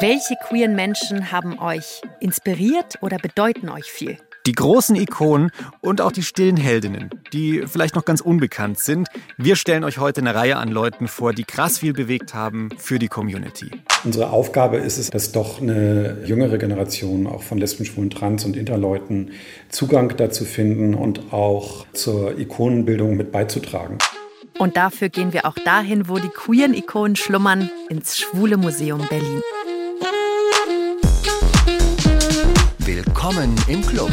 Welche queeren Menschen haben euch inspiriert oder bedeuten euch viel? Die großen Ikonen und auch die stillen Heldinnen, die vielleicht noch ganz unbekannt sind. Wir stellen euch heute eine Reihe an Leuten vor, die krass viel bewegt haben für die Community. Unsere Aufgabe ist es, dass doch eine jüngere Generation auch von Lesben, Schwulen, Trans und Interleuten Zugang dazu finden und auch zur Ikonenbildung mit beizutragen. Und dafür gehen wir auch dahin, wo die queeren Ikonen schlummern, ins Schwule Museum Berlin. Willkommen im Club.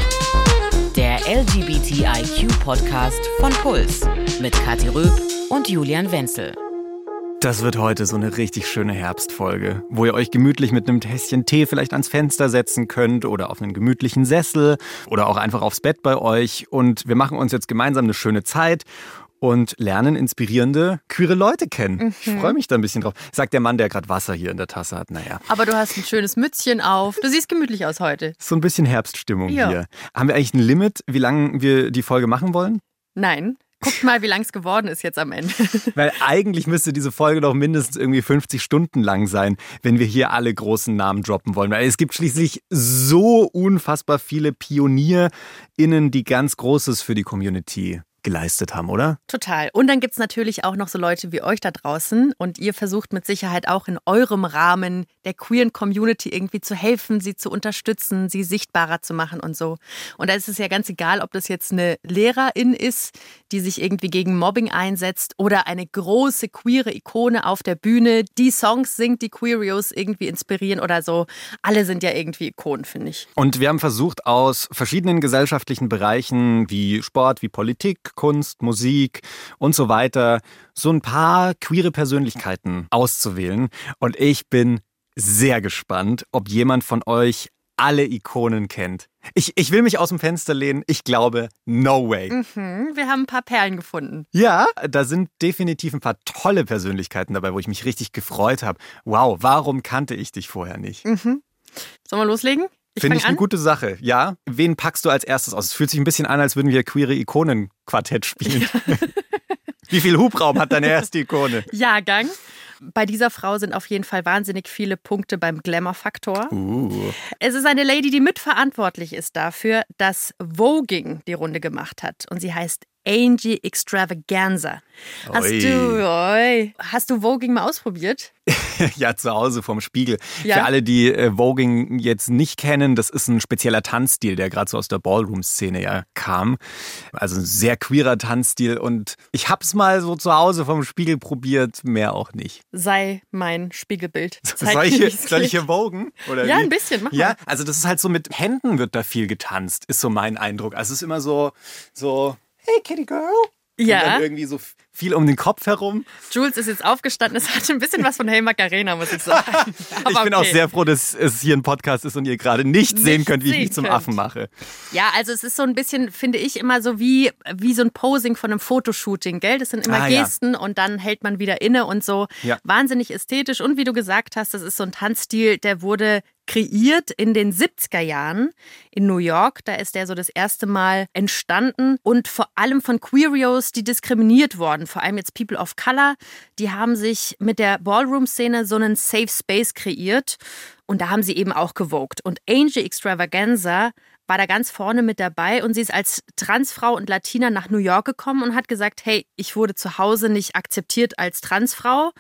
Der LGBTIQ-Podcast von Puls mit Kathi Röb und Julian Wenzel. Das wird heute so eine richtig schöne Herbstfolge, wo ihr euch gemütlich mit einem Tässchen Tee vielleicht ans Fenster setzen könnt oder auf einen gemütlichen Sessel oder auch einfach aufs Bett bei euch. Und wir machen uns jetzt gemeinsam eine schöne Zeit und lernen inspirierende queere Leute kennen. Mhm. Ich freue mich da ein bisschen drauf. Sagt der Mann, der gerade Wasser hier in der Tasse hat. Naja. Aber du hast ein schönes Mützchen auf. Du siehst gemütlich aus heute. So ein bisschen Herbststimmung ja. hier. Haben wir eigentlich ein Limit, wie lange wir die Folge machen wollen? Nein. Guckt mal, wie lang es geworden ist jetzt am Ende. Weil eigentlich müsste diese Folge doch mindestens irgendwie 50 Stunden lang sein, wenn wir hier alle großen Namen droppen wollen. Weil es gibt schließlich so unfassbar viele PionierInnen, die ganz Großes für die Community geleistet haben, oder? Total. Und dann gibt es natürlich auch noch so Leute wie euch da draußen und ihr versucht mit Sicherheit auch in eurem Rahmen der queeren Community irgendwie zu helfen, sie zu unterstützen, sie sichtbarer zu machen und so. Und da ist es ja ganz egal, ob das jetzt eine Lehrerin ist, die sich irgendwie gegen Mobbing einsetzt oder eine große queere Ikone auf der Bühne, die Songs singt, die Queerios irgendwie inspirieren oder so. Alle sind ja irgendwie Ikonen, finde ich. Und wir haben versucht, aus verschiedenen gesellschaftlichen Bereichen wie Sport, wie Politik, Kunst, Musik und so weiter, so ein paar queere Persönlichkeiten auszuwählen. Und ich bin sehr gespannt, ob jemand von euch alle Ikonen kennt. Ich, ich will mich aus dem Fenster lehnen. Ich glaube, no way. Mhm, wir haben ein paar Perlen gefunden. Ja, da sind definitiv ein paar tolle Persönlichkeiten dabei, wo ich mich richtig gefreut habe. Wow, warum kannte ich dich vorher nicht? Mhm. Sollen wir loslegen? Finde ich eine gute Sache. Ja. Wen packst du als erstes aus? Es fühlt sich ein bisschen an, als würden wir queere Ikonen-Quartett spielen. Ja. Wie viel Hubraum hat deine erste Ikone? Jahrgang. Bei dieser Frau sind auf jeden Fall wahnsinnig viele Punkte beim Glamour-Faktor. Uh. Es ist eine Lady, die mitverantwortlich ist dafür, dass Voging die Runde gemacht hat. Und sie heißt Angie Extravaganza. Hast du, oi, hast du Voging mal ausprobiert? ja, zu Hause vorm Spiegel. Ja. Für alle, die äh, Voging jetzt nicht kennen, das ist ein spezieller Tanzstil, der gerade so aus der Ballroom-Szene ja kam. Also ein sehr queerer Tanzstil und ich hab's mal so zu Hause vorm Spiegel probiert, mehr auch nicht. Sei mein Spiegelbild. soll ich, hier, soll ich hier Vogen? Oder ja, wie? ein bisschen, mach Ja, also das ist halt so mit Händen wird da viel getanzt, ist so mein Eindruck. Also es ist immer so, so hey Kitty Girl. Ja. Und dann irgendwie so viel um den Kopf herum. Jules ist jetzt aufgestanden. Es hat ein bisschen was von Hey Macarena, muss ich sagen. Aber ich bin okay. auch sehr froh, dass es hier ein Podcast ist und ihr gerade nicht, nicht sehen könnt, wie ich mich zum könnt. Affen mache. Ja, also es ist so ein bisschen, finde ich, immer so wie, wie so ein Posing von einem Fotoshooting, gell? Das sind immer ah, Gesten ja. und dann hält man wieder inne und so. Ja. Wahnsinnig ästhetisch. Und wie du gesagt hast, das ist so ein Tanzstil, der wurde kreiert in den 70er Jahren in New York. Da ist der so das erste Mal entstanden und vor allem von Queerios, die diskriminiert wurden, vor allem jetzt People of Color, die haben sich mit der Ballroom-Szene so einen Safe Space kreiert und da haben sie eben auch gewogt. Und Angel Extravaganza war da ganz vorne mit dabei und sie ist als Transfrau und Latina nach New York gekommen und hat gesagt, hey, ich wurde zu Hause nicht akzeptiert als Transfrau.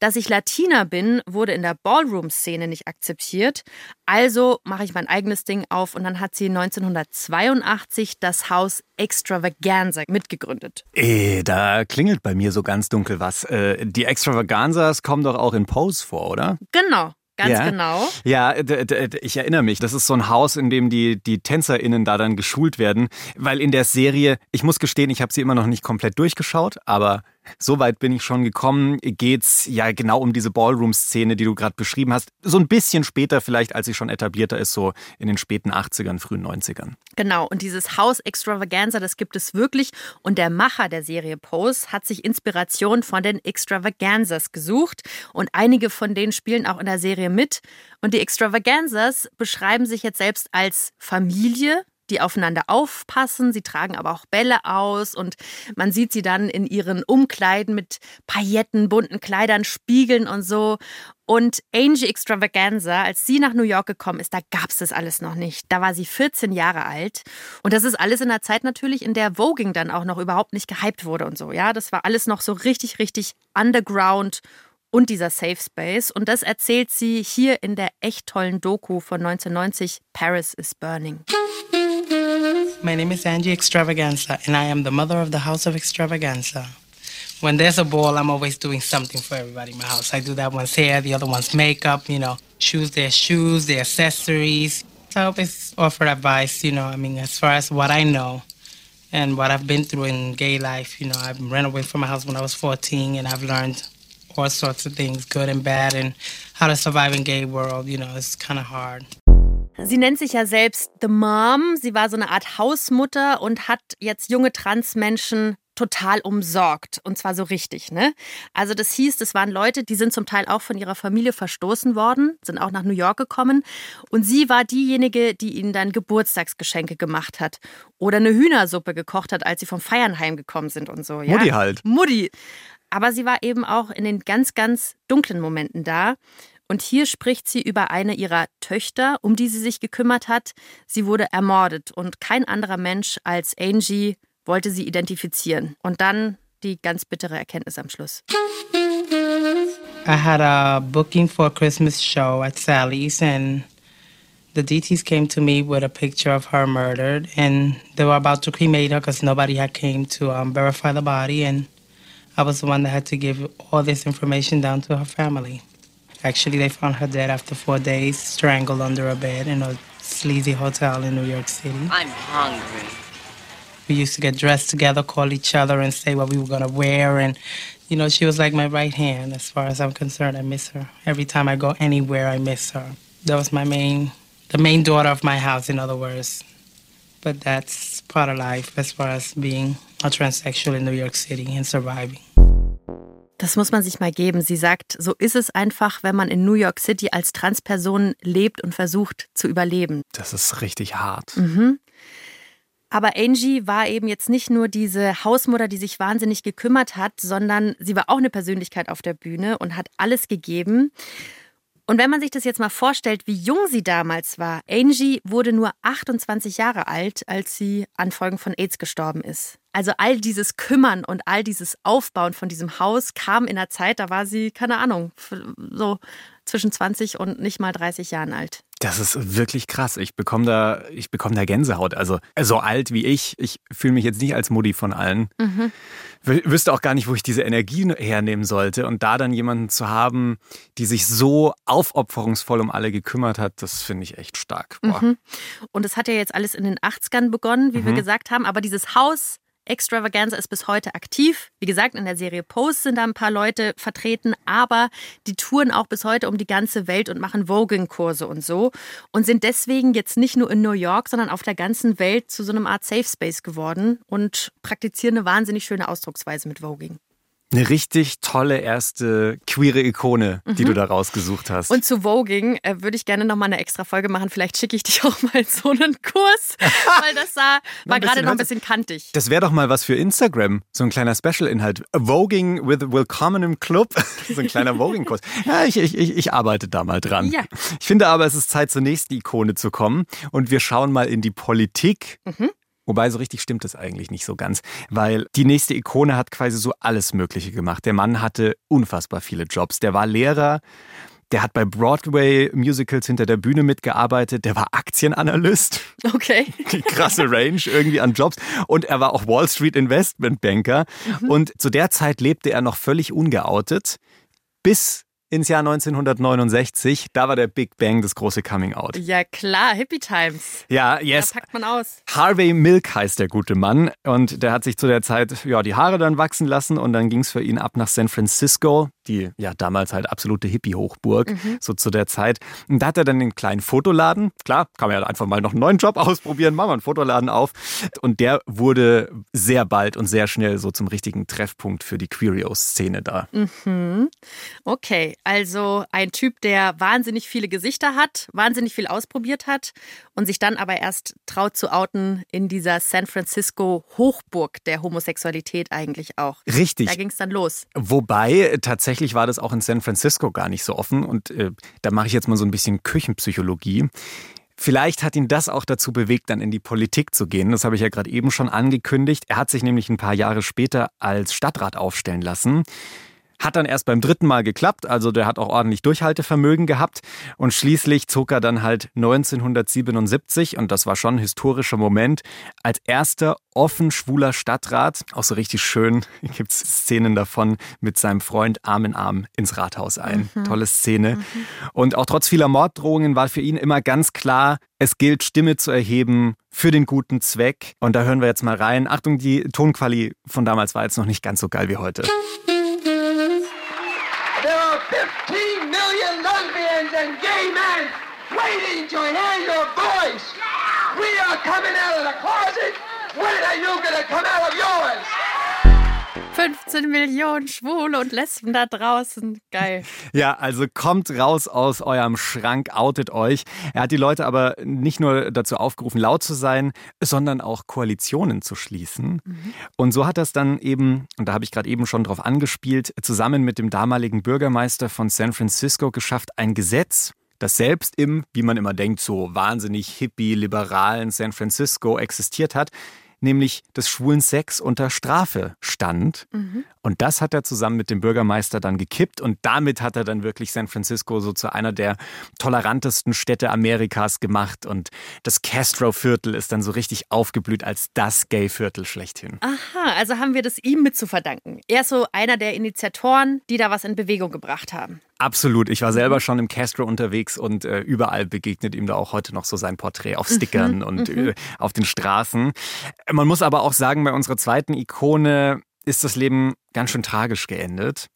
Dass ich Latina bin, wurde in der Ballroom-Szene nicht akzeptiert. Also mache ich mein eigenes Ding auf und dann hat sie 1982 das Haus Extravaganza mitgegründet. Eh, da klingelt bei mir so ganz dunkel was. Äh, die Extravaganzas kommen doch auch in Pose vor, oder? Genau. Ganz ja. genau. Ja, ich erinnere mich. Das ist so ein Haus, in dem die, die TänzerInnen da dann geschult werden. Weil in der Serie, ich muss gestehen, ich habe sie immer noch nicht komplett durchgeschaut, aber so weit bin ich schon gekommen. Geht's ja genau um diese Ballroom-Szene, die du gerade beschrieben hast. So ein bisschen später vielleicht, als sie schon etablierter ist, so in den späten 80ern, frühen 90ern. Genau. Und dieses Haus Extravaganza, das gibt es wirklich. Und der Macher der Serie Pose hat sich Inspiration von den Extravaganzas gesucht. Und einige von denen spielen auch in der Serie mit. Und die Extravaganzas beschreiben sich jetzt selbst als Familie, die aufeinander aufpassen. Sie tragen aber auch Bälle aus und man sieht sie dann in ihren Umkleiden mit Pailletten, bunten Kleidern, Spiegeln und so. Und Angie Extravaganza, als sie nach New York gekommen ist, da gab es das alles noch nicht. Da war sie 14 Jahre alt. Und das ist alles in der Zeit natürlich, in der Voging dann auch noch überhaupt nicht gehypt wurde und so. Ja, das war alles noch so richtig, richtig underground und dieser Safe Space. Und das erzählt sie hier in der echt tollen Doku von 1990, Paris is Burning. My name is Angie Extravaganza, and I am the mother of the House of Extravaganza. When there's a ball, I'm always doing something for everybody in my house. I do that one's hair, the other one's makeup, you know, shoes, their shoes, their accessories. I always offer advice, you know, I mean, as far as what I know and what I've been through in gay life, you know, I ran away from my house when I was 14 and I've learned all sorts of things, good and bad, and how to survive in gay world, you know, it's kind of hard. Sie nennt sich ja selbst The Mom. Sie war so eine Art Hausmutter und hat jetzt junge Transmenschen total umsorgt und zwar so richtig, ne? Also das hieß, das waren Leute, die sind zum Teil auch von ihrer Familie verstoßen worden, sind auch nach New York gekommen und sie war diejenige, die ihnen dann Geburtstagsgeschenke gemacht hat oder eine Hühnersuppe gekocht hat, als sie vom Feiern heimgekommen sind und so, ja? Mutti halt. Mutti. Aber sie war eben auch in den ganz ganz dunklen Momenten da. Und hier spricht sie über eine ihrer Töchter, um die sie sich gekümmert hat. Sie wurde ermordet und kein anderer Mensch als Angie wollte sie identifizieren. Und dann die ganz bittere Erkenntnis am Schluss. I had a booking for a Christmas show at Sally's and the DTs came to me with a picture of her murdered and they were about to cremate her because nobody had came to um, verify the body and I was the one that had to give all this information down to her family. Actually, they found her dead after four days, strangled under a bed in a sleazy hotel in New York City. I'm hungry. We used to get dressed together, call each other, and say what we were going to wear. And, you know, she was like my right hand as far as I'm concerned. I miss her. Every time I go anywhere, I miss her. That was my main, the main daughter of my house, in other words. But that's part of life as far as being a transsexual in New York City and surviving. Das muss man sich mal geben. Sie sagt, so ist es einfach, wenn man in New York City als Transperson lebt und versucht zu überleben. Das ist richtig hart. Mhm. Aber Angie war eben jetzt nicht nur diese Hausmutter, die sich wahnsinnig gekümmert hat, sondern sie war auch eine Persönlichkeit auf der Bühne und hat alles gegeben. Und wenn man sich das jetzt mal vorstellt, wie jung sie damals war, Angie wurde nur 28 Jahre alt, als sie an Folgen von AIDS gestorben ist. Also all dieses Kümmern und all dieses Aufbauen von diesem Haus kam in einer Zeit, da war sie, keine Ahnung, so zwischen 20 und nicht mal 30 Jahren alt. Das ist wirklich krass. Ich bekomme da, ich bekomme da Gänsehaut. Also so alt wie ich, ich fühle mich jetzt nicht als Mutti von allen. Mhm. Wüsste auch gar nicht, wo ich diese Energie hernehmen sollte. Und da dann jemanden zu haben, die sich so aufopferungsvoll um alle gekümmert hat, das finde ich echt stark. Mhm. Und es hat ja jetzt alles in den 80ern begonnen, wie mhm. wir gesagt haben. Aber dieses Haus Extravaganza ist bis heute aktiv. Wie gesagt, in der Serie Post sind da ein paar Leute vertreten, aber die touren auch bis heute um die ganze Welt und machen Voguing-Kurse und so und sind deswegen jetzt nicht nur in New York, sondern auf der ganzen Welt zu so einem Art Safe Space geworden und praktizieren eine wahnsinnig schöne Ausdrucksweise mit Voging. Eine richtig tolle erste queere Ikone, die mhm. du da rausgesucht hast. Und zu Voging äh, würde ich gerne nochmal eine extra Folge machen. Vielleicht schicke ich dich auch mal in so einen Kurs, weil das sah, war gerade noch ein bisschen kantig. Das wäre doch mal was für Instagram, so ein kleiner Special-Inhalt. Voging with Willkommen im Club, so ein kleiner Voging-Kurs. Ja, ich, ich, ich arbeite da mal dran. Ja. Ich finde aber, es ist Zeit, zur nächsten Ikone zu kommen und wir schauen mal in die Politik. Mhm. Wobei so richtig stimmt es eigentlich nicht so ganz, weil die nächste Ikone hat quasi so alles Mögliche gemacht. Der Mann hatte unfassbar viele Jobs. Der war Lehrer, der hat bei Broadway-Musicals hinter der Bühne mitgearbeitet. Der war Aktienanalyst. Okay. Krasse Range irgendwie an Jobs. Und er war auch Wall Street Investment Banker. Mhm. Und zu der Zeit lebte er noch völlig ungeoutet, bis ins Jahr 1969. Da war der Big Bang das große Coming Out. Ja klar, Hippie Times. Ja, yes. Da packt man aus. Harvey Milk heißt der gute Mann und der hat sich zu der Zeit ja die Haare dann wachsen lassen und dann ging es für ihn ab nach San Francisco die ja damals halt absolute Hippie-Hochburg, mhm. so zu der Zeit. Und da hat er dann den kleinen Fotoladen. Klar, kann man ja einfach mal noch einen neuen Job ausprobieren, machen wir einen Fotoladen auf. Und der wurde sehr bald und sehr schnell so zum richtigen Treffpunkt für die Queerio-Szene da. Mhm. Okay, also ein Typ, der wahnsinnig viele Gesichter hat, wahnsinnig viel ausprobiert hat und sich dann aber erst traut zu outen in dieser San Francisco Hochburg der Homosexualität eigentlich auch. Richtig. Da ging es dann los. Wobei tatsächlich tatsächlich war das auch in San Francisco gar nicht so offen. Und äh, da mache ich jetzt mal so ein bisschen Küchenpsychologie. Vielleicht hat ihn das auch dazu bewegt, dann in die Politik zu gehen. Das habe ich ja gerade eben schon angekündigt. Er hat sich nämlich ein paar Jahre später als Stadtrat aufstellen lassen. Hat dann erst beim dritten Mal geklappt, also der hat auch ordentlich Durchhaltevermögen gehabt. Und schließlich zog er dann halt 1977, und das war schon ein historischer Moment, als erster offen schwuler Stadtrat, auch so richtig schön, gibt es Szenen davon, mit seinem Freund Arm in Arm ins Rathaus ein. Mhm. Tolle Szene. Mhm. Und auch trotz vieler Morddrohungen war für ihn immer ganz klar, es gilt, Stimme zu erheben für den guten Zweck. Und da hören wir jetzt mal rein. Achtung, die Tonquali von damals war jetzt noch nicht ganz so geil wie heute. 15 million lesbians and gay men waiting to hear your voice. We are coming out of the closet. When are you going to come out of yours? 15 Millionen Schwule und Lesben da draußen. Geil. Ja, also kommt raus aus eurem Schrank, outet euch. Er hat die Leute aber nicht nur dazu aufgerufen, laut zu sein, sondern auch Koalitionen zu schließen. Mhm. Und so hat das dann eben, und da habe ich gerade eben schon drauf angespielt, zusammen mit dem damaligen Bürgermeister von San Francisco geschafft, ein Gesetz, das selbst im, wie man immer denkt, so wahnsinnig hippie-liberalen San Francisco existiert hat, nämlich des schwulen Sex unter Strafe stand. Mhm. Und das hat er zusammen mit dem Bürgermeister dann gekippt und damit hat er dann wirklich San Francisco so zu einer der tolerantesten Städte Amerikas gemacht und das Castro-Viertel ist dann so richtig aufgeblüht als das Gay-Viertel schlechthin. Aha, also haben wir das ihm mit zu verdanken. Er ist so einer der Initiatoren, die da was in Bewegung gebracht haben. Absolut. Ich war selber schon im Castro unterwegs und äh, überall begegnet ihm da auch heute noch so sein Porträt auf Stickern mhm, und mhm. äh, auf den Straßen. Man muss aber auch sagen, bei unserer zweiten Ikone ist das Leben ganz schön tragisch geendet.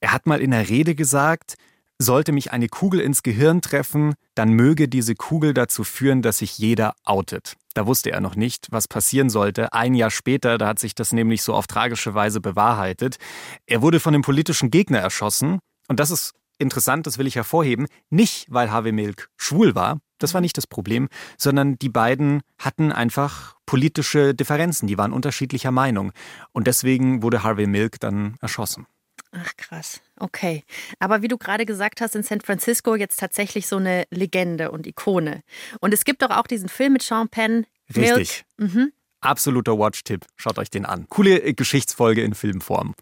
Er hat mal in der Rede gesagt, sollte mich eine Kugel ins Gehirn treffen, dann möge diese Kugel dazu führen, dass sich jeder outet. Da wusste er noch nicht, was passieren sollte. Ein Jahr später, da hat sich das nämlich so auf tragische Weise bewahrheitet. Er wurde von dem politischen Gegner erschossen. Und das ist interessant, das will ich hervorheben, nicht weil Harvey Milk schwul war, das war nicht das Problem, sondern die beiden hatten einfach politische Differenzen, die waren unterschiedlicher Meinung. Und deswegen wurde Harvey Milk dann erschossen. Ach krass, okay. Aber wie du gerade gesagt hast, in San Francisco jetzt tatsächlich so eine Legende und Ikone. Und es gibt doch auch diesen Film mit Sean Penn. Richtig. Mhm. Absoluter Watch-Tipp. Schaut euch den an. Coole Geschichtsfolge in Filmform.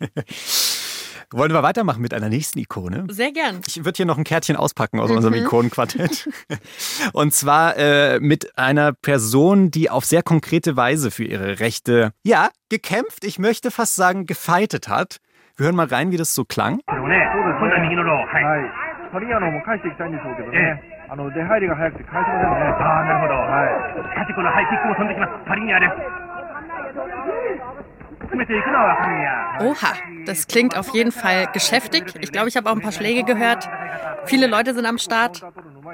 Wollen wir weitermachen mit einer nächsten Ikone? Sehr gern. Ich würde hier noch ein Kärtchen auspacken aus mhm. unserem Ikonenquartett. Und zwar äh, mit einer Person, die auf sehr konkrete Weise für ihre Rechte, ja, gekämpft, ich möchte fast sagen, gefeitet hat. Wir hören mal rein, wie das so klang. Oha, das klingt auf jeden Fall geschäftig. Ich glaube, ich habe auch ein paar Schläge gehört. Viele Leute sind am Start.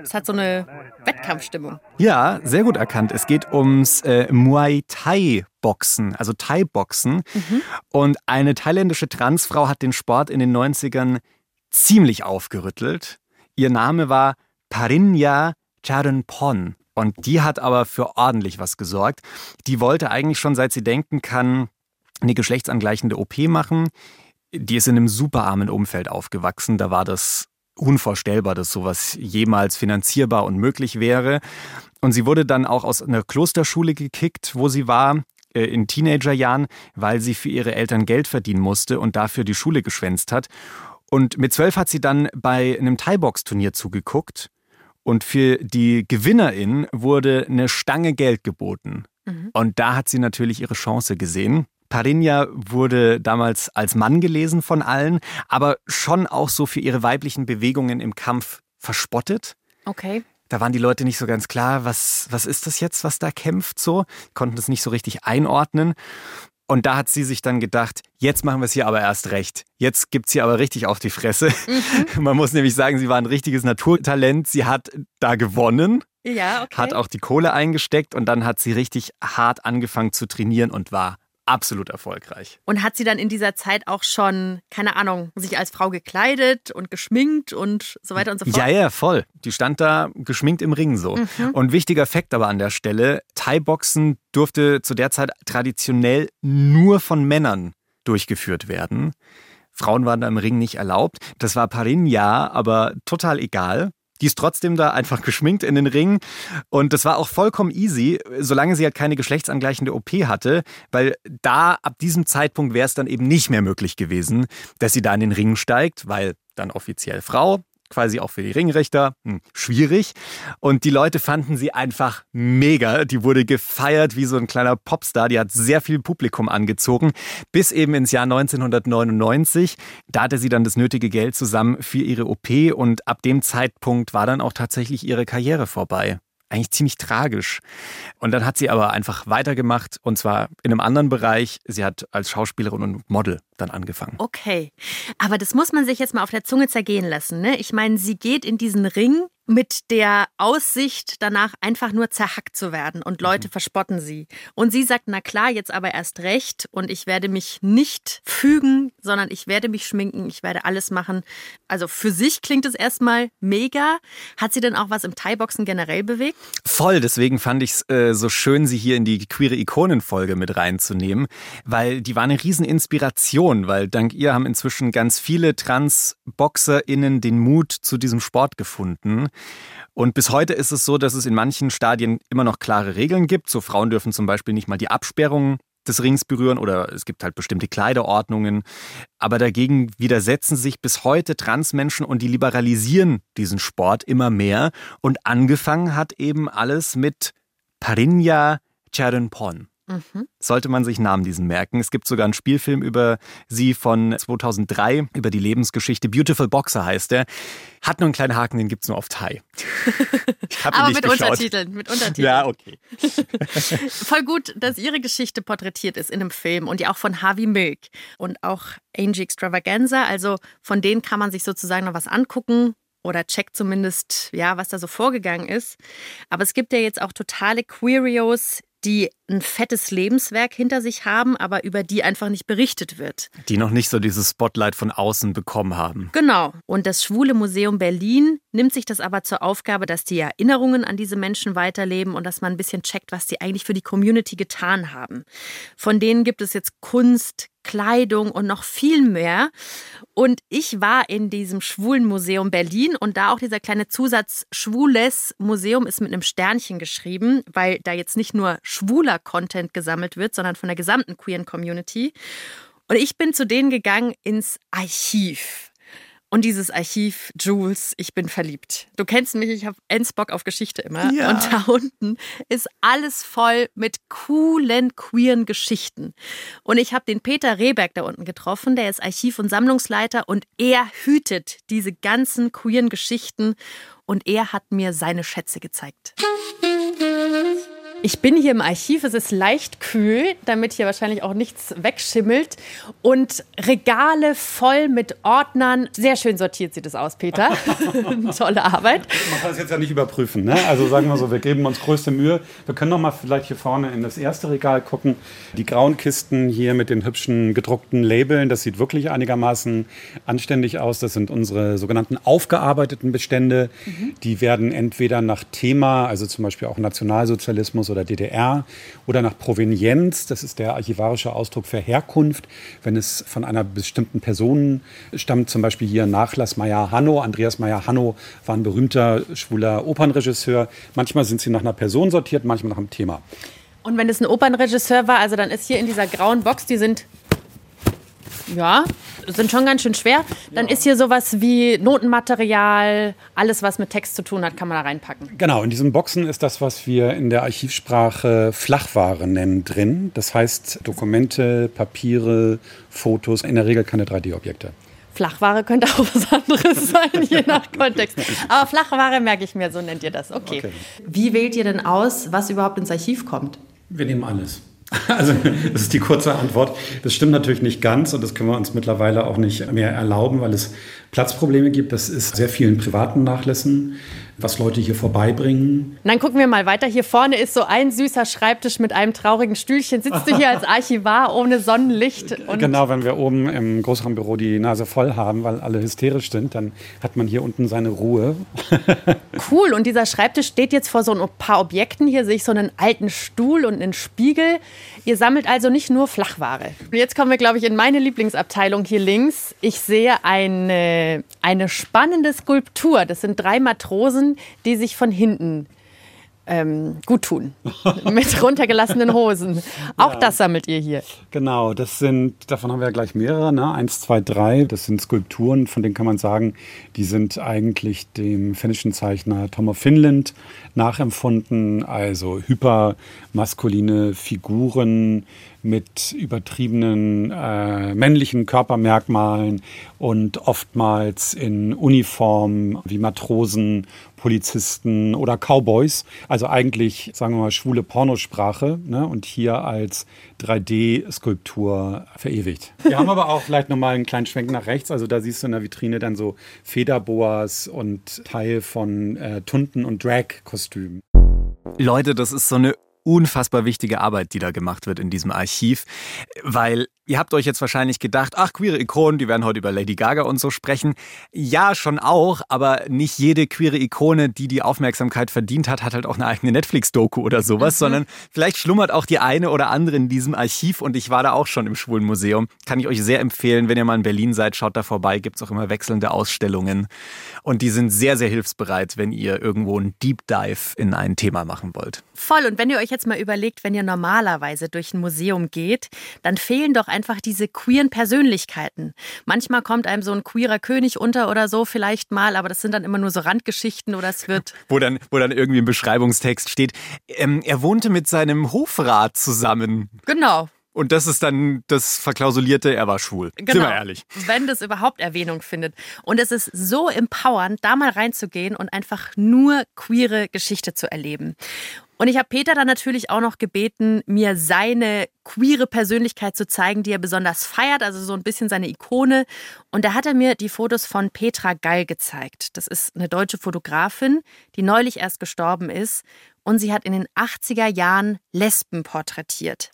Es hat so eine Wettkampfstimmung. Ja, sehr gut erkannt. Es geht ums äh, Muay Thai Boxen, also Thai Boxen. Mhm. Und eine thailändische Transfrau hat den Sport in den 90ern ziemlich aufgerüttelt. Ihr Name war Parinya Charanpon. Und die hat aber für ordentlich was gesorgt. Die wollte eigentlich schon, seit sie denken kann, eine geschlechtsangleichende OP machen. Die ist in einem superarmen Umfeld aufgewachsen. Da war das unvorstellbar, dass sowas jemals finanzierbar und möglich wäre. Und sie wurde dann auch aus einer Klosterschule gekickt, wo sie war äh, in Teenagerjahren, weil sie für ihre Eltern Geld verdienen musste und dafür die Schule geschwänzt hat. Und mit zwölf hat sie dann bei einem Thai-Box-Turnier zugeguckt und für die Gewinnerin wurde eine Stange Geld geboten. Mhm. Und da hat sie natürlich ihre Chance gesehen. Parinja wurde damals als Mann gelesen von allen, aber schon auch so für ihre weiblichen Bewegungen im Kampf verspottet. Okay. Da waren die Leute nicht so ganz klar, was, was ist das jetzt, was da kämpft so, konnten es nicht so richtig einordnen. Und da hat sie sich dann gedacht, jetzt machen wir es hier aber erst recht. Jetzt gibt es hier aber richtig auf die Fresse. Mhm. Man muss nämlich sagen, sie war ein richtiges Naturtalent. Sie hat da gewonnen. Ja, okay. Hat auch die Kohle eingesteckt und dann hat sie richtig hart angefangen zu trainieren und war absolut erfolgreich. Und hat sie dann in dieser Zeit auch schon, keine Ahnung, sich als Frau gekleidet und geschminkt und so weiter und so fort? Ja, ja, voll. Die stand da geschminkt im Ring so. Mhm. Und wichtiger Fakt aber an der Stelle, Thai-Boxen durfte zu der Zeit traditionell nur von Männern durchgeführt werden. Frauen waren da im Ring nicht erlaubt. Das war Parinja, aber total egal. Die ist trotzdem da einfach geschminkt in den Ring. Und das war auch vollkommen easy, solange sie halt keine geschlechtsangleichende OP hatte, weil da ab diesem Zeitpunkt wäre es dann eben nicht mehr möglich gewesen, dass sie da in den Ring steigt, weil dann offiziell Frau, quasi auch für die Ringrichter. Hm, schwierig. Und die Leute fanden sie einfach mega. Die wurde gefeiert wie so ein kleiner Popstar. Die hat sehr viel Publikum angezogen. Bis eben ins Jahr 1999. Da hatte sie dann das nötige Geld zusammen für ihre OP und ab dem Zeitpunkt war dann auch tatsächlich ihre Karriere vorbei eigentlich ziemlich tragisch. Und dann hat sie aber einfach weitergemacht und zwar in einem anderen Bereich. Sie hat als Schauspielerin und Model dann angefangen. Okay, aber das muss man sich jetzt mal auf der Zunge zergehen lassen. Ne? Ich meine, sie geht in diesen Ring mit der Aussicht, danach einfach nur zerhackt zu werden und Leute mhm. verspotten sie. Und sie sagt, na klar, jetzt aber erst recht und ich werde mich nicht fügen, sondern ich werde mich schminken, ich werde alles machen. Also für sich klingt es erstmal mega. Hat sie denn auch was im Thai-Boxen generell bewegt? Voll, deswegen fand ich es äh, so schön, sie hier in die queere Ikonen-Folge mit reinzunehmen, weil die war eine Rieseninspiration, weil dank ihr haben inzwischen ganz viele Trans-BoxerInnen den Mut zu diesem Sport gefunden. Und bis heute ist es so, dass es in manchen Stadien immer noch klare Regeln gibt. So Frauen dürfen zum Beispiel nicht mal die Absperrung des Rings berühren oder es gibt halt bestimmte Kleiderordnungen. Aber dagegen widersetzen sich bis heute Transmenschen und die liberalisieren diesen Sport immer mehr. Und angefangen hat eben alles mit Parinja Charenpon. Mhm. Sollte man sich Namen diesen merken. Es gibt sogar einen Spielfilm über sie von 2003, über die Lebensgeschichte. Beautiful Boxer heißt der. Hat nur einen kleinen Haken, den gibt es nur auf Thai. Aber mit geschaut. Untertiteln, mit Untertiteln. Ja, okay. Voll gut, dass ihre Geschichte porträtiert ist in einem Film und ja auch von Harvey Milk und auch Angie Extravaganza. Also von denen kann man sich sozusagen noch was angucken oder checkt zumindest, ja, was da so vorgegangen ist. Aber es gibt ja jetzt auch totale Queerios, die ein fettes Lebenswerk hinter sich haben, aber über die einfach nicht berichtet wird. Die noch nicht so dieses Spotlight von außen bekommen haben. Genau. Und das Schwule Museum Berlin nimmt sich das aber zur Aufgabe, dass die Erinnerungen an diese Menschen weiterleben und dass man ein bisschen checkt, was die eigentlich für die Community getan haben. Von denen gibt es jetzt Kunst, Kleidung und noch viel mehr. Und ich war in diesem Schwulen Museum Berlin und da auch dieser kleine Zusatz Schwules Museum ist mit einem Sternchen geschrieben, weil da jetzt nicht nur schwuler Content gesammelt wird, sondern von der gesamten queeren Community. Und ich bin zu denen gegangen ins Archiv. Und dieses Archiv, Jules, ich bin verliebt. Du kennst mich, ich habe Bock auf Geschichte immer. Ja. Und da unten ist alles voll mit coolen, queeren Geschichten. Und ich habe den Peter Rehberg da unten getroffen, der ist Archiv- und Sammlungsleiter und er hütet diese ganzen queeren Geschichten und er hat mir seine Schätze gezeigt. Ich bin hier im Archiv, es ist leicht kühl, damit hier wahrscheinlich auch nichts wegschimmelt. Und Regale voll mit Ordnern. Sehr schön sortiert sieht es aus, Peter. Tolle Arbeit. Man kann es jetzt ja nicht überprüfen. Ne? Also sagen wir so, wir geben uns größte Mühe. Wir können noch mal vielleicht hier vorne in das erste Regal gucken. Die grauen Kisten hier mit den hübschen gedruckten Labeln, das sieht wirklich einigermaßen anständig aus. Das sind unsere sogenannten aufgearbeiteten Bestände. Mhm. Die werden entweder nach Thema, also zum Beispiel auch Nationalsozialismus, oder DDR oder nach Provenienz, das ist der archivarische Ausdruck für Herkunft, wenn es von einer bestimmten Person stammt, zum Beispiel hier Nachlass Meyer Hanno. Andreas Meyer Hanno war ein berühmter schwuler Opernregisseur. Manchmal sind sie nach einer Person sortiert, manchmal nach einem Thema. Und wenn es ein Opernregisseur war, also dann ist hier in dieser grauen Box, die sind ja, sind schon ganz schön schwer. Dann ja. ist hier sowas wie Notenmaterial, alles, was mit Text zu tun hat, kann man da reinpacken. Genau, in diesen Boxen ist das, was wir in der Archivsprache Flachware nennen, drin. Das heißt Dokumente, Papiere, Fotos, in der Regel keine 3D-Objekte. Flachware könnte auch was anderes sein, je nach Kontext. Aber Flachware merke ich mir, so nennt ihr das. Okay. okay. Wie wählt ihr denn aus, was überhaupt ins Archiv kommt? Wir nehmen alles. Also, das ist die kurze Antwort. Das stimmt natürlich nicht ganz und das können wir uns mittlerweile auch nicht mehr erlauben, weil es Platzprobleme gibt. Das ist sehr vielen privaten Nachlässen was Leute hier vorbeibringen. dann gucken wir mal weiter. Hier vorne ist so ein süßer Schreibtisch mit einem traurigen Stühlchen. Sitzt du hier als Archivar ohne Sonnenlicht? genau, wenn wir oben im Großraumbüro die Nase voll haben, weil alle hysterisch sind, dann hat man hier unten seine Ruhe. cool. Und dieser Schreibtisch steht jetzt vor so ein paar Objekten. Hier sehe ich so einen alten Stuhl und einen Spiegel. Ihr sammelt also nicht nur Flachware. Und jetzt kommen wir, glaube ich, in meine Lieblingsabteilung hier links. Ich sehe eine, eine spannende Skulptur. Das sind drei Matrosen, die sich von hinten ähm, gut tun. Mit runtergelassenen Hosen. Auch ja. das sammelt ihr hier. Genau, das sind, davon haben wir ja gleich mehrere, ne? Eins, zwei, drei. Das sind Skulpturen, von denen kann man sagen, die sind eigentlich dem finnischen Zeichner Tom of Finland nachempfunden. Also hypermaskuline Figuren mit übertriebenen äh, männlichen Körpermerkmalen und oftmals in Uniform wie Matrosen, Polizisten oder Cowboys. Also eigentlich, sagen wir mal, schwule Pornosprache ne? und hier als 3D-Skulptur verewigt. Wir haben aber auch vielleicht nochmal einen kleinen Schwenk nach rechts. Also da siehst du in der Vitrine dann so Federboas und Teil von äh, Tunten- und Drag-Kostümen. Leute, das ist so eine unfassbar wichtige Arbeit, die da gemacht wird in diesem Archiv, weil Ihr habt euch jetzt wahrscheinlich gedacht, ach, queere Ikonen, die werden heute über Lady Gaga und so sprechen. Ja, schon auch, aber nicht jede queere Ikone, die die Aufmerksamkeit verdient hat, hat halt auch eine eigene Netflix-Doku oder sowas, mhm. sondern vielleicht schlummert auch die eine oder andere in diesem Archiv und ich war da auch schon im Schwulen Museum. Kann ich euch sehr empfehlen, wenn ihr mal in Berlin seid, schaut da vorbei, gibt's auch immer wechselnde Ausstellungen und die sind sehr, sehr hilfsbereit, wenn ihr irgendwo einen Deep Dive in ein Thema machen wollt. Voll und wenn ihr euch jetzt mal überlegt, wenn ihr normalerweise durch ein Museum geht, dann fehlen doch einfach diese queeren Persönlichkeiten. Manchmal kommt einem so ein queerer König unter oder so vielleicht mal, aber das sind dann immer nur so Randgeschichten oder es wird. wo, dann, wo dann irgendwie im Beschreibungstext steht, ähm, er wohnte mit seinem Hofrat zusammen. Genau. Und das ist dann das verklausulierte, er war schwul. Genau. Sind wir ehrlich. Wenn das überhaupt Erwähnung findet. Und es ist so empowernd, da mal reinzugehen und einfach nur queere Geschichte zu erleben. Und ich habe Peter dann natürlich auch noch gebeten, mir seine queere Persönlichkeit zu zeigen, die er besonders feiert, also so ein bisschen seine Ikone. Und da hat er mir die Fotos von Petra Gall gezeigt. Das ist eine deutsche Fotografin, die neulich erst gestorben ist. Und sie hat in den 80er Jahren Lesben porträtiert.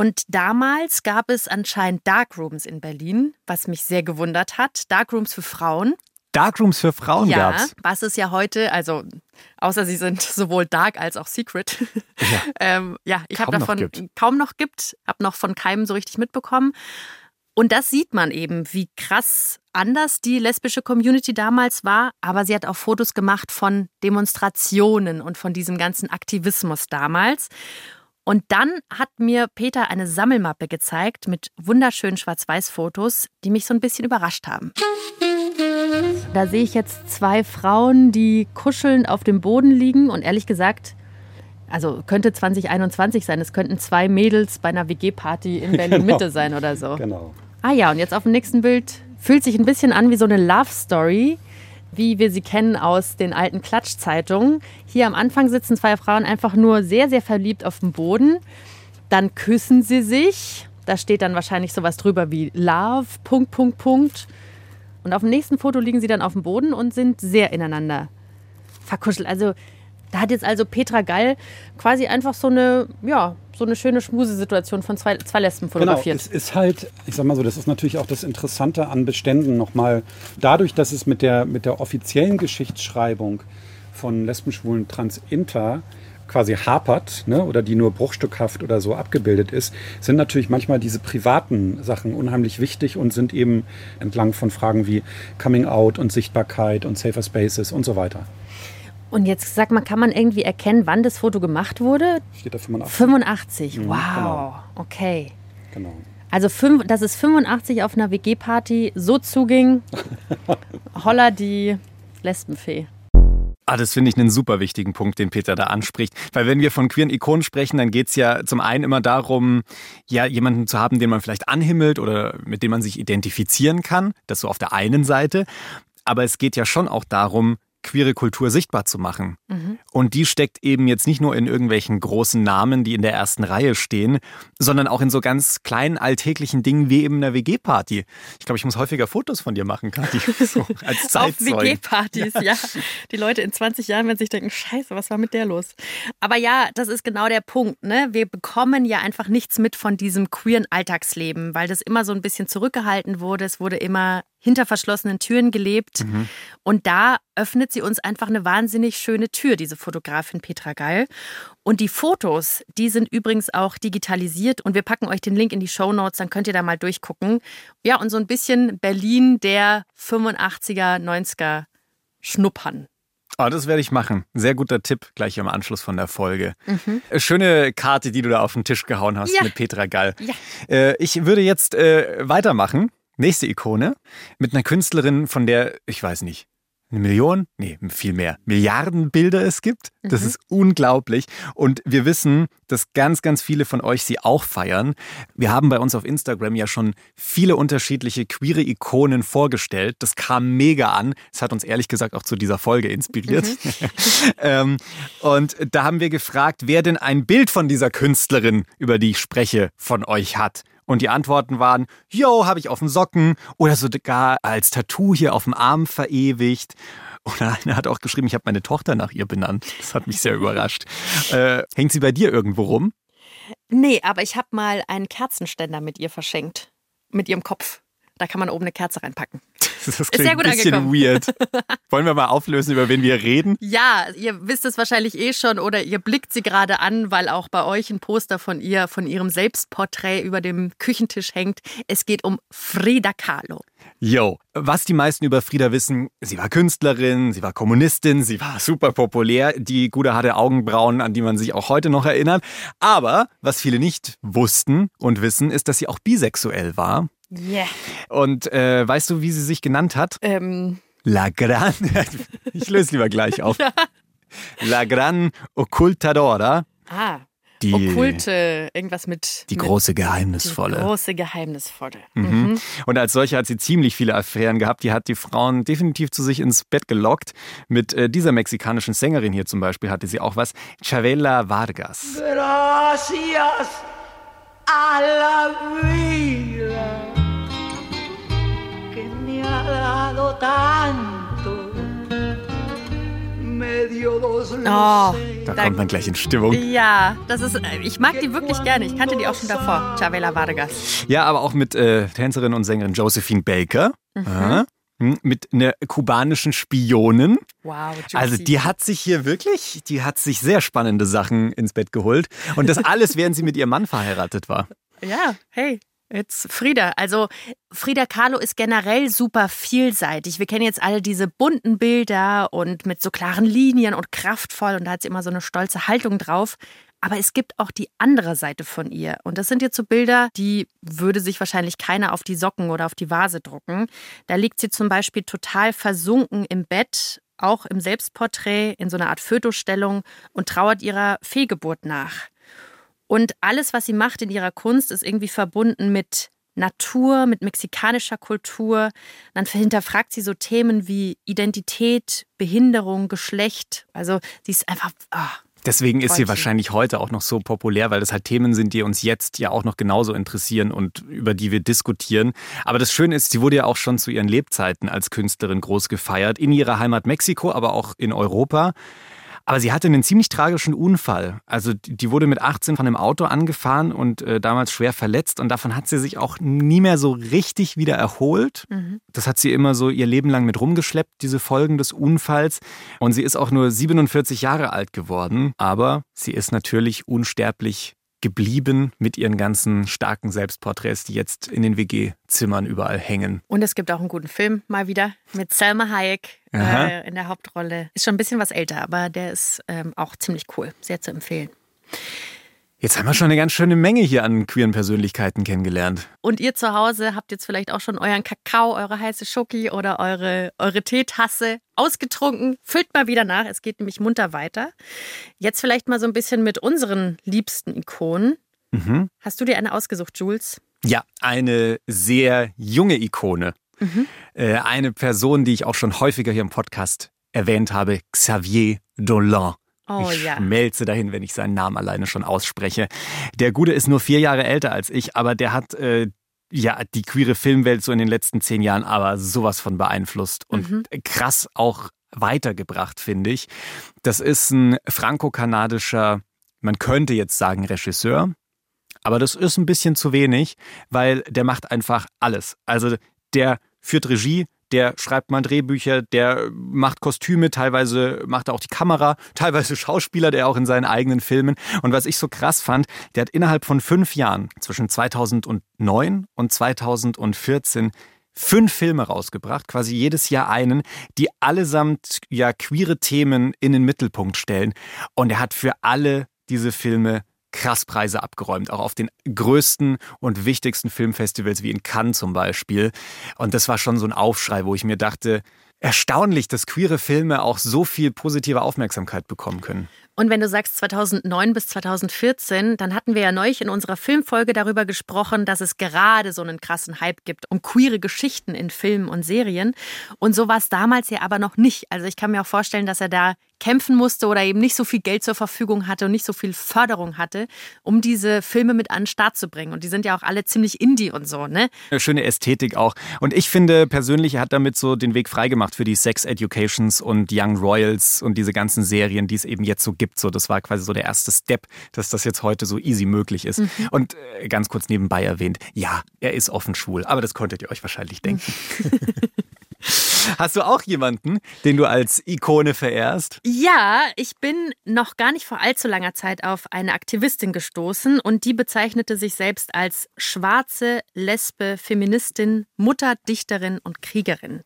Und damals gab es anscheinend Darkrooms in Berlin, was mich sehr gewundert hat. Darkrooms für Frauen. Darkrooms für Frauen ja, gab's. was es ja heute, also außer sie sind sowohl dark als auch secret. Ja, ähm, ja ich habe davon noch kaum noch gibt, habe noch von keinem so richtig mitbekommen. Und das sieht man eben, wie krass anders die lesbische Community damals war. Aber sie hat auch Fotos gemacht von Demonstrationen und von diesem ganzen Aktivismus damals. Und dann hat mir Peter eine Sammelmappe gezeigt mit wunderschönen Schwarz-Weiß-Fotos, die mich so ein bisschen überrascht haben. Da sehe ich jetzt zwei Frauen, die kuschelnd auf dem Boden liegen und ehrlich gesagt, also könnte 2021 sein, es könnten zwei Mädels bei einer WG-Party in Berlin-Mitte genau. sein oder so. Genau. Ah ja, und jetzt auf dem nächsten Bild fühlt sich ein bisschen an wie so eine Love-Story, wie wir sie kennen aus den alten Klatschzeitungen. Hier am Anfang sitzen zwei Frauen einfach nur sehr, sehr verliebt auf dem Boden. Dann küssen sie sich. Da steht dann wahrscheinlich sowas drüber wie Love, Punkt, Punkt, Punkt. Und auf dem nächsten Foto liegen sie dann auf dem Boden und sind sehr ineinander verkuschelt. Also da hat jetzt also Petra Gall quasi einfach so eine, ja, so eine schöne Schmusesituation von zwei, zwei Lesben fotografiert. Genau, es ist halt, ich sag mal so, das ist natürlich auch das Interessante an Beständen nochmal. Dadurch, dass es mit der, mit der offiziellen Geschichtsschreibung von Lesben, Schwulen, Trans, Inter quasi hapert ne, oder die nur bruchstückhaft oder so abgebildet ist, sind natürlich manchmal diese privaten Sachen unheimlich wichtig und sind eben entlang von Fragen wie Coming Out und Sichtbarkeit und Safer Spaces und so weiter. Und jetzt sag mal, kann man irgendwie erkennen, wann das Foto gemacht wurde? Steht da 85. 85, mhm, wow, genau. okay. Genau. Also, fünf, dass es 85 auf einer WG-Party so zuging, holla die Lesbenfee. Ah, das finde ich einen super wichtigen Punkt, den Peter da anspricht. Weil wenn wir von queeren Ikonen sprechen, dann geht es ja zum einen immer darum, ja, jemanden zu haben, den man vielleicht anhimmelt oder mit dem man sich identifizieren kann. Das so auf der einen Seite. Aber es geht ja schon auch darum, queere Kultur sichtbar zu machen. Mhm. Und die steckt eben jetzt nicht nur in irgendwelchen großen Namen, die in der ersten Reihe stehen, sondern auch in so ganz kleinen alltäglichen Dingen wie eben einer WG-Party. Ich glaube, ich muss häufiger Fotos von dir machen, Kathi, so als Zeitzeugen. Auf WG-Partys, ja. ja. Die Leute in 20 Jahren werden sich denken, scheiße, was war mit der los? Aber ja, das ist genau der Punkt. Ne? Wir bekommen ja einfach nichts mit von diesem queeren Alltagsleben, weil das immer so ein bisschen zurückgehalten wurde. Es wurde immer hinter verschlossenen Türen gelebt. Mhm. Und da öffnet sie uns einfach eine wahnsinnig schöne Tür, diese Fotografin Petra Geil. Und die Fotos, die sind übrigens auch digitalisiert und wir packen euch den Link in die Show Notes, dann könnt ihr da mal durchgucken. Ja, und so ein bisschen Berlin der 85er, 90er schnuppern. Oh, das werde ich machen. Sehr guter Tipp gleich im Anschluss von der Folge. Mhm. Schöne Karte, die du da auf den Tisch gehauen hast ja. mit Petra Gall. Ja. Äh, ich würde jetzt äh, weitermachen Nächste Ikone mit einer Künstlerin, von der, ich weiß nicht, eine Million? Nee, viel mehr. Milliarden Bilder es gibt. Das mhm. ist unglaublich. Und wir wissen, dass ganz, ganz viele von euch sie auch feiern. Wir haben bei uns auf Instagram ja schon viele unterschiedliche queere Ikonen vorgestellt. Das kam mega an. Es hat uns ehrlich gesagt auch zu dieser Folge inspiriert. Mhm. ähm, und da haben wir gefragt, wer denn ein Bild von dieser Künstlerin, über die ich spreche, von euch hat. Und die Antworten waren, yo, habe ich auf dem Socken oder sogar als Tattoo hier auf dem Arm verewigt. Oder einer hat auch geschrieben, ich habe meine Tochter nach ihr benannt. Das hat mich sehr überrascht. Äh, hängt sie bei dir irgendwo rum? Nee, aber ich habe mal einen Kerzenständer mit ihr verschenkt. Mit ihrem Kopf. Da kann man oben eine Kerze reinpacken. Das klingt ein bisschen angekommen. weird. Wollen wir mal auflösen, über wen wir reden? Ja, ihr wisst es wahrscheinlich eh schon oder ihr blickt sie gerade an, weil auch bei euch ein Poster von ihr, von ihrem Selbstporträt über dem Küchentisch hängt. Es geht um Frida Kahlo. Yo, was die meisten über Frida wissen, sie war Künstlerin, sie war Kommunistin, sie war super populär, die gute hatte Augenbrauen, an die man sich auch heute noch erinnert. Aber was viele nicht wussten und wissen, ist, dass sie auch bisexuell war Yeah. Und äh, weißt du, wie sie sich genannt hat? Ähm. La Gran. ich löse lieber gleich auf. ja. La Gran Occultadora. Ah. Die, Okkulte, irgendwas mit. Die mit, große Geheimnisvolle. Die große Geheimnisvolle. Mhm. Mhm. Und als solche hat sie ziemlich viele Affären gehabt. Die hat die Frauen definitiv zu sich ins Bett gelockt. Mit äh, dieser mexikanischen Sängerin hier zum Beispiel hatte sie auch was. Chavela Vargas. Gracias a la vida. Oh, da, da kommt man gleich in Stimmung. Ja, das ist, äh, ich mag die wirklich gerne. Ich kannte die auch schon davor, Chavela Vargas. Ja, aber auch mit äh, Tänzerin und Sängerin Josephine Baker. Mhm. Hm, mit einer kubanischen Spionin. Wow, juicy. Also die hat sich hier wirklich, die hat sich sehr spannende Sachen ins Bett geholt. Und das alles, während sie mit ihrem Mann verheiratet war. Ja, hey, Jetzt Frieda. Also Frieda Kahlo ist generell super vielseitig. Wir kennen jetzt alle diese bunten Bilder und mit so klaren Linien und kraftvoll und da hat sie immer so eine stolze Haltung drauf. Aber es gibt auch die andere Seite von ihr. Und das sind jetzt so Bilder, die würde sich wahrscheinlich keiner auf die Socken oder auf die Vase drucken. Da liegt sie zum Beispiel total versunken im Bett, auch im Selbstporträt, in so einer Art Fötostellung und trauert ihrer Fehlgeburt nach. Und alles, was sie macht in ihrer Kunst, ist irgendwie verbunden mit Natur, mit mexikanischer Kultur. Dann hinterfragt sie so Themen wie Identität, Behinderung, Geschlecht. Also sie ist einfach. Oh, Deswegen ist sie wahrscheinlich heute auch noch so populär, weil das halt Themen sind, die uns jetzt ja auch noch genauso interessieren und über die wir diskutieren. Aber das Schöne ist, sie wurde ja auch schon zu ihren Lebzeiten als Künstlerin groß gefeiert, in ihrer Heimat Mexiko, aber auch in Europa. Aber sie hatte einen ziemlich tragischen Unfall. Also die wurde mit 18 von einem Auto angefahren und äh, damals schwer verletzt und davon hat sie sich auch nie mehr so richtig wieder erholt. Mhm. Das hat sie immer so ihr Leben lang mit rumgeschleppt, diese Folgen des Unfalls. Und sie ist auch nur 47 Jahre alt geworden, aber sie ist natürlich unsterblich geblieben mit ihren ganzen starken Selbstporträts, die jetzt in den WG-Zimmern überall hängen. Und es gibt auch einen guten Film mal wieder mit Selma Hayek äh, in der Hauptrolle. Ist schon ein bisschen was älter, aber der ist ähm, auch ziemlich cool. Sehr zu empfehlen. Jetzt haben wir schon eine ganz schöne Menge hier an queeren Persönlichkeiten kennengelernt. Und ihr zu Hause habt jetzt vielleicht auch schon euren Kakao, eure heiße Schoki oder eure, eure Teetasse ausgetrunken. Füllt mal wieder nach, es geht nämlich munter weiter. Jetzt vielleicht mal so ein bisschen mit unseren liebsten Ikonen. Mhm. Hast du dir eine ausgesucht, Jules? Ja, eine sehr junge Ikone. Mhm. Äh, eine Person, die ich auch schon häufiger hier im Podcast erwähnt habe, Xavier Dolan. Oh, ich ja. schmelze dahin, wenn ich seinen Namen alleine schon ausspreche. Der Gute ist nur vier Jahre älter als ich, aber der hat äh, ja die queere Filmwelt so in den letzten zehn Jahren aber sowas von beeinflusst und mhm. krass auch weitergebracht, finde ich. Das ist ein franco-kanadischer, man könnte jetzt sagen Regisseur, aber das ist ein bisschen zu wenig, weil der macht einfach alles. Also der führt Regie, der schreibt mal Drehbücher, der macht Kostüme, teilweise macht er auch die Kamera, teilweise Schauspieler, der auch in seinen eigenen Filmen. Und was ich so krass fand, der hat innerhalb von fünf Jahren, zwischen 2009 und 2014, fünf Filme rausgebracht, quasi jedes Jahr einen, die allesamt ja queere Themen in den Mittelpunkt stellen. Und er hat für alle diese Filme krass Preise abgeräumt, auch auf den größten und wichtigsten Filmfestivals wie in Cannes zum Beispiel. Und das war schon so ein Aufschrei, wo ich mir dachte, erstaunlich, dass queere Filme auch so viel positive Aufmerksamkeit bekommen können. Und wenn du sagst 2009 bis 2014, dann hatten wir ja neulich in unserer Filmfolge darüber gesprochen, dass es gerade so einen krassen Hype gibt um queere Geschichten in Filmen und Serien. Und so war es damals ja aber noch nicht. Also ich kann mir auch vorstellen, dass er da kämpfen musste oder eben nicht so viel Geld zur Verfügung hatte und nicht so viel Förderung hatte, um diese Filme mit an den Start zu bringen. Und die sind ja auch alle ziemlich indie und so, ne? Schöne Ästhetik auch. Und ich finde persönlich, er hat damit so den Weg freigemacht für die Sex Educations und Young Royals und diese ganzen Serien, die es eben jetzt so gibt. So, das war quasi so der erste Step, dass das jetzt heute so easy möglich ist. Mhm. Und äh, ganz kurz nebenbei erwähnt, ja, er ist offen schwul, aber das konntet ihr euch wahrscheinlich denken. Hast du auch jemanden, den du als Ikone verehrst? Ja, ich bin noch gar nicht vor allzu langer Zeit auf eine Aktivistin gestoßen und die bezeichnete sich selbst als schwarze, lesbe, Feministin, Mutter, Dichterin und Kriegerin.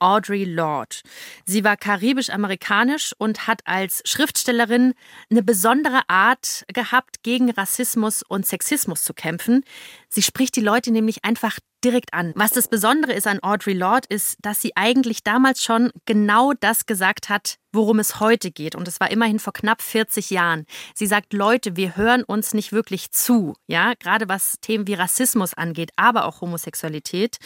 Audre Lorde. Sie war karibisch-amerikanisch und hat als Schriftstellerin eine besondere Art gehabt, gegen Rassismus und Sexismus zu kämpfen. Sie spricht die Leute nämlich einfach direkt an. Was das Besondere ist an Audre Lorde ist, dass sie eigentlich damals schon genau das gesagt hat, worum es heute geht. Und es war immerhin vor knapp 40 Jahren. Sie sagt, Leute, wir hören uns nicht wirklich zu. Ja, gerade was Themen wie Rassismus angeht, aber auch Homosexualität.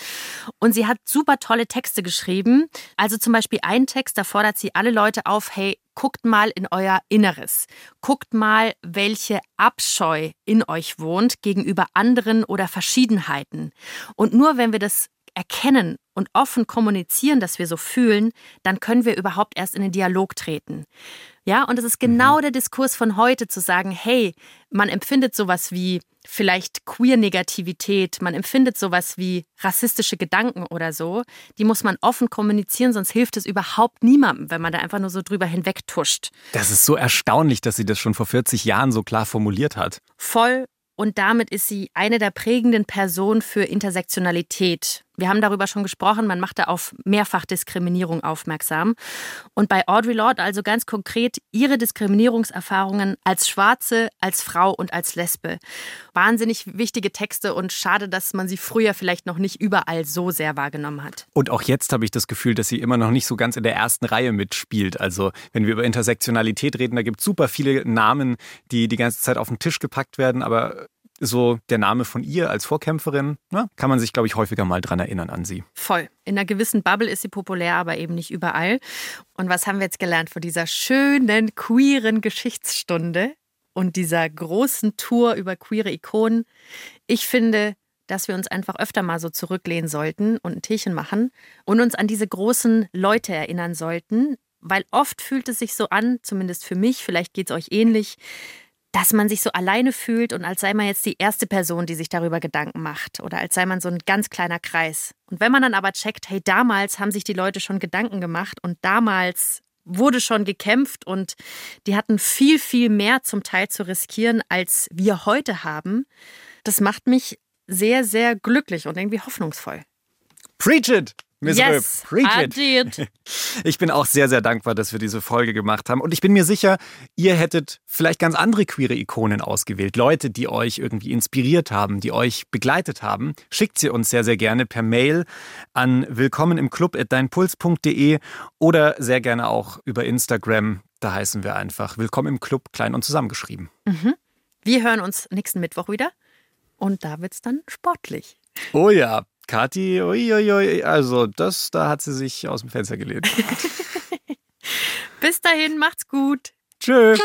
Und sie hat super tolle Texte geschrieben. Also zum Beispiel ein Text, da fordert sie alle Leute auf, hey, guckt mal in euer Inneres. Guckt mal, welche Abscheu in euch wohnt gegenüber anderen oder Verschiedenheiten. Und nur wenn wir das erkennen und offen kommunizieren, dass wir so fühlen, dann können wir überhaupt erst in den Dialog treten. Ja, und es ist genau mhm. der Diskurs von heute zu sagen, hey, man empfindet sowas wie vielleicht Queer-Negativität, man empfindet sowas wie rassistische Gedanken oder so, die muss man offen kommunizieren, sonst hilft es überhaupt niemandem, wenn man da einfach nur so drüber hinwegtuscht. Das ist so erstaunlich, dass sie das schon vor 40 Jahren so klar formuliert hat. Voll und damit ist sie eine der prägenden Personen für Intersektionalität. Wir haben darüber schon gesprochen, man macht da auf Mehrfachdiskriminierung aufmerksam. Und bei Audre Lorde also ganz konkret ihre Diskriminierungserfahrungen als Schwarze, als Frau und als Lesbe. Wahnsinnig wichtige Texte und schade, dass man sie früher vielleicht noch nicht überall so sehr wahrgenommen hat. Und auch jetzt habe ich das Gefühl, dass sie immer noch nicht so ganz in der ersten Reihe mitspielt. Also wenn wir über Intersektionalität reden, da gibt es super viele Namen, die die ganze Zeit auf den Tisch gepackt werden, aber so der Name von ihr als Vorkämpferin, ne, kann man sich, glaube ich, häufiger mal dran erinnern an sie. Voll. In einer gewissen Bubble ist sie populär, aber eben nicht überall. Und was haben wir jetzt gelernt von dieser schönen, queeren Geschichtsstunde und dieser großen Tour über queere Ikonen? Ich finde, dass wir uns einfach öfter mal so zurücklehnen sollten und ein Teechen machen und uns an diese großen Leute erinnern sollten, weil oft fühlt es sich so an, zumindest für mich, vielleicht geht es euch ähnlich, dass man sich so alleine fühlt und als sei man jetzt die erste Person, die sich darüber Gedanken macht oder als sei man so ein ganz kleiner Kreis. Und wenn man dann aber checkt, hey, damals haben sich die Leute schon Gedanken gemacht und damals wurde schon gekämpft und die hatten viel, viel mehr zum Teil zu riskieren, als wir heute haben, das macht mich sehr, sehr glücklich und irgendwie hoffnungsvoll. Preach it! Miss yes, Röb, I did. Ich bin auch sehr, sehr dankbar, dass wir diese Folge gemacht haben. Und ich bin mir sicher, ihr hättet vielleicht ganz andere queere Ikonen ausgewählt. Leute, die euch irgendwie inspiriert haben, die euch begleitet haben. Schickt sie uns sehr, sehr gerne per Mail an willkommen im Club at deinpuls.de oder sehr gerne auch über Instagram. Da heißen wir einfach willkommen im Club, klein und zusammengeschrieben. Mhm. Wir hören uns nächsten Mittwoch wieder. Und da wird es dann sportlich. Oh ja, Kathi, uiuiui, also das, da hat sie sich aus dem Fenster gelehnt. Bis dahin, macht's gut. Tschö.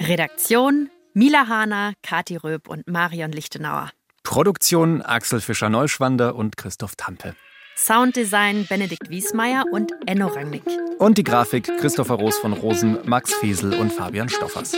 Redaktion Mila Hahner, Kati Röb und Marion Lichtenauer. Produktion Axel Fischer-Neuschwander und Christoph Tampe. Sounddesign Benedikt Wiesmeier und Enno Rangnick. Und die Grafik Christopher Roos von Rosen, Max Fesel und Fabian Stoffers.